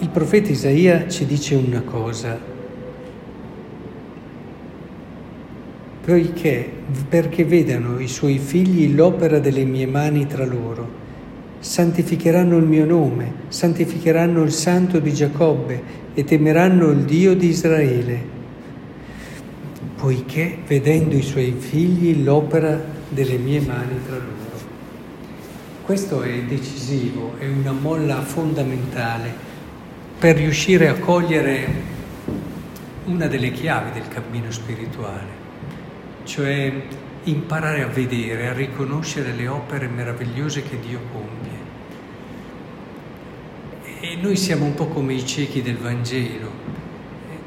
il profeta Isaia ci dice una cosa, poiché perché vedano i suoi figli l'opera delle mie mani tra loro, santificheranno il mio nome, santificheranno il santo di Giacobbe e temeranno il Dio di Israele, poiché vedendo i suoi figli l'opera delle mie mani tra loro. Questo è decisivo, è una molla fondamentale per riuscire a cogliere una delle chiavi del cammino spirituale, cioè imparare a vedere, a riconoscere le opere meravigliose che Dio compie. E noi siamo un po' come i ciechi del Vangelo,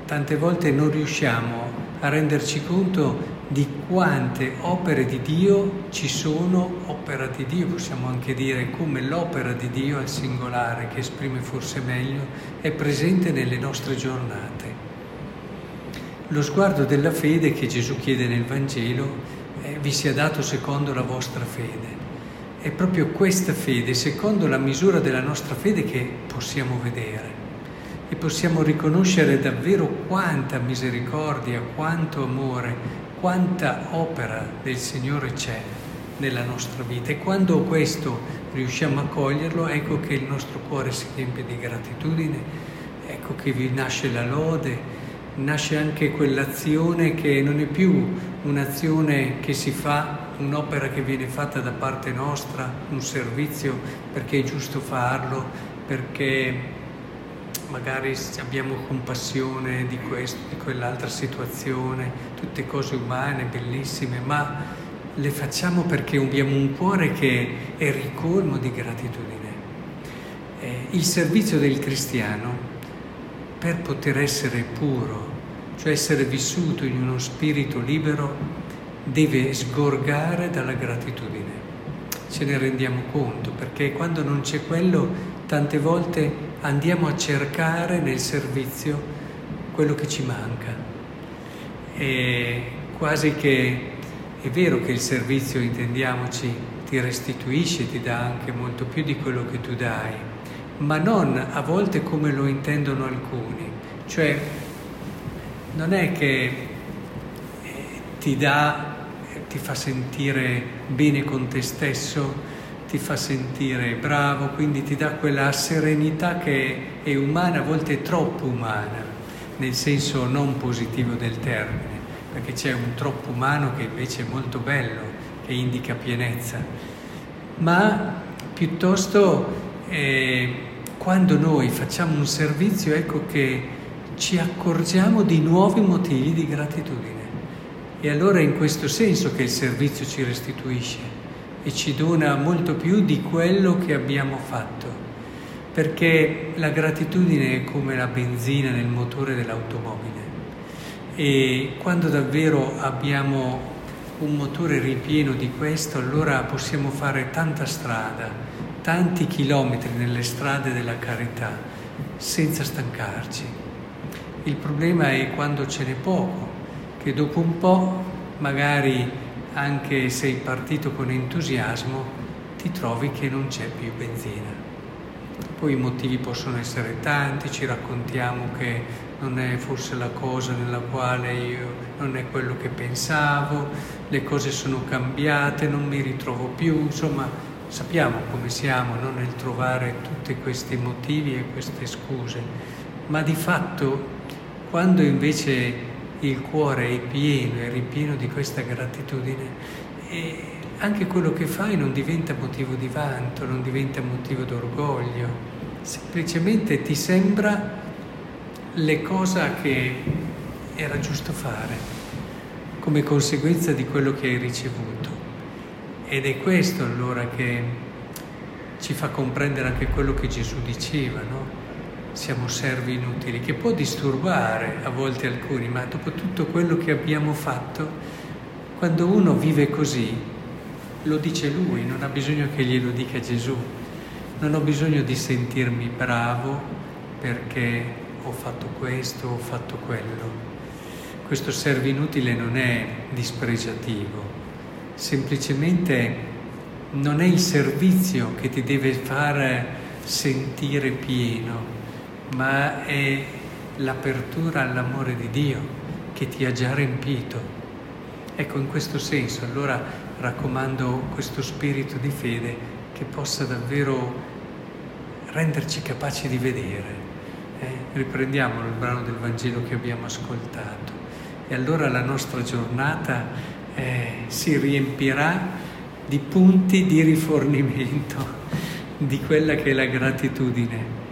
tante volte non riusciamo a renderci conto di quante opere di Dio ci sono, opera di Dio possiamo anche dire come l'opera di Dio al singolare, che esprime forse meglio, è presente nelle nostre giornate. Lo sguardo della fede che Gesù chiede nel Vangelo eh, vi sia dato secondo la vostra fede. È proprio questa fede, secondo la misura della nostra fede, che possiamo vedere e possiamo riconoscere davvero quanta misericordia, quanto amore quanta opera del Signore c'è nella nostra vita. E quando questo riusciamo a coglierlo, ecco che il nostro cuore si riempie di gratitudine, ecco che vi nasce la lode, nasce anche quell'azione che non è più un'azione che si fa, un'opera che viene fatta da parte nostra, un servizio perché è giusto farlo, perché magari abbiamo compassione di questo, di quell'altra situazione, tutte cose umane, bellissime, ma le facciamo perché abbiamo un cuore che è ricolmo di gratitudine. Eh, il servizio del cristiano, per poter essere puro, cioè essere vissuto in uno spirito libero, deve sgorgare dalla gratitudine. Ce ne rendiamo conto, perché quando non c'è quello tante volte andiamo a cercare nel servizio quello che ci manca. E quasi che è vero che il servizio, intendiamoci, ti restituisce, ti dà anche molto più di quello che tu dai, ma non a volte come lo intendono alcuni. Cioè, non è che eh, ti dà, ti fa sentire bene con te stesso, ti fa sentire bravo, quindi ti dà quella serenità che è umana, a volte troppo umana, nel senso non positivo del termine, perché c'è un troppo umano che invece è molto bello, che indica pienezza, ma piuttosto eh, quando noi facciamo un servizio, ecco che ci accorgiamo di nuovi motivi di gratitudine. E allora è in questo senso che il servizio ci restituisce e ci dona molto più di quello che abbiamo fatto, perché la gratitudine è come la benzina nel motore dell'automobile e quando davvero abbiamo un motore ripieno di questo, allora possiamo fare tanta strada, tanti chilometri nelle strade della carità, senza stancarci. Il problema è quando ce n'è poco, che dopo un po' magari anche se sei partito con entusiasmo, ti trovi che non c'è più benzina. Poi i motivi possono essere tanti, ci raccontiamo che non è forse la cosa nella quale io non è quello che pensavo, le cose sono cambiate, non mi ritrovo più, insomma sappiamo come siamo no? nel trovare tutti questi motivi e queste scuse, ma di fatto quando invece il cuore è pieno, è ripieno di questa gratitudine e anche quello che fai non diventa motivo di vanto, non diventa motivo d'orgoglio, semplicemente ti sembra le cose che era giusto fare come conseguenza di quello che hai ricevuto. Ed è questo allora che ci fa comprendere anche quello che Gesù diceva, no? Siamo servi inutili, che può disturbare a volte alcuni, ma dopo tutto quello che abbiamo fatto, quando uno vive così, lo dice lui, non ha bisogno che glielo dica Gesù, non ho bisogno di sentirmi bravo perché ho fatto questo, ho fatto quello. Questo serve inutile non è dispregiativo, semplicemente non è il servizio che ti deve far sentire pieno, ma è l'apertura all'amore di Dio che ti ha già riempito. Ecco, in questo senso, allora raccomando questo spirito di fede che possa davvero renderci capaci di vedere. Eh? Riprendiamo il brano del Vangelo che abbiamo ascoltato e allora la nostra giornata eh, si riempirà di punti di rifornimento di quella che è la gratitudine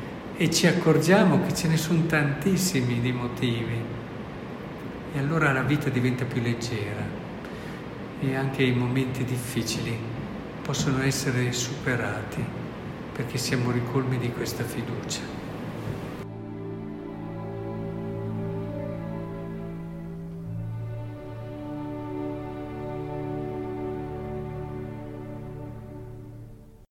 e ci accorgiamo che ce ne sono tantissimi di motivi e allora la vita diventa più leggera e anche i momenti difficili possono essere superati perché siamo ricolmi di questa fiducia.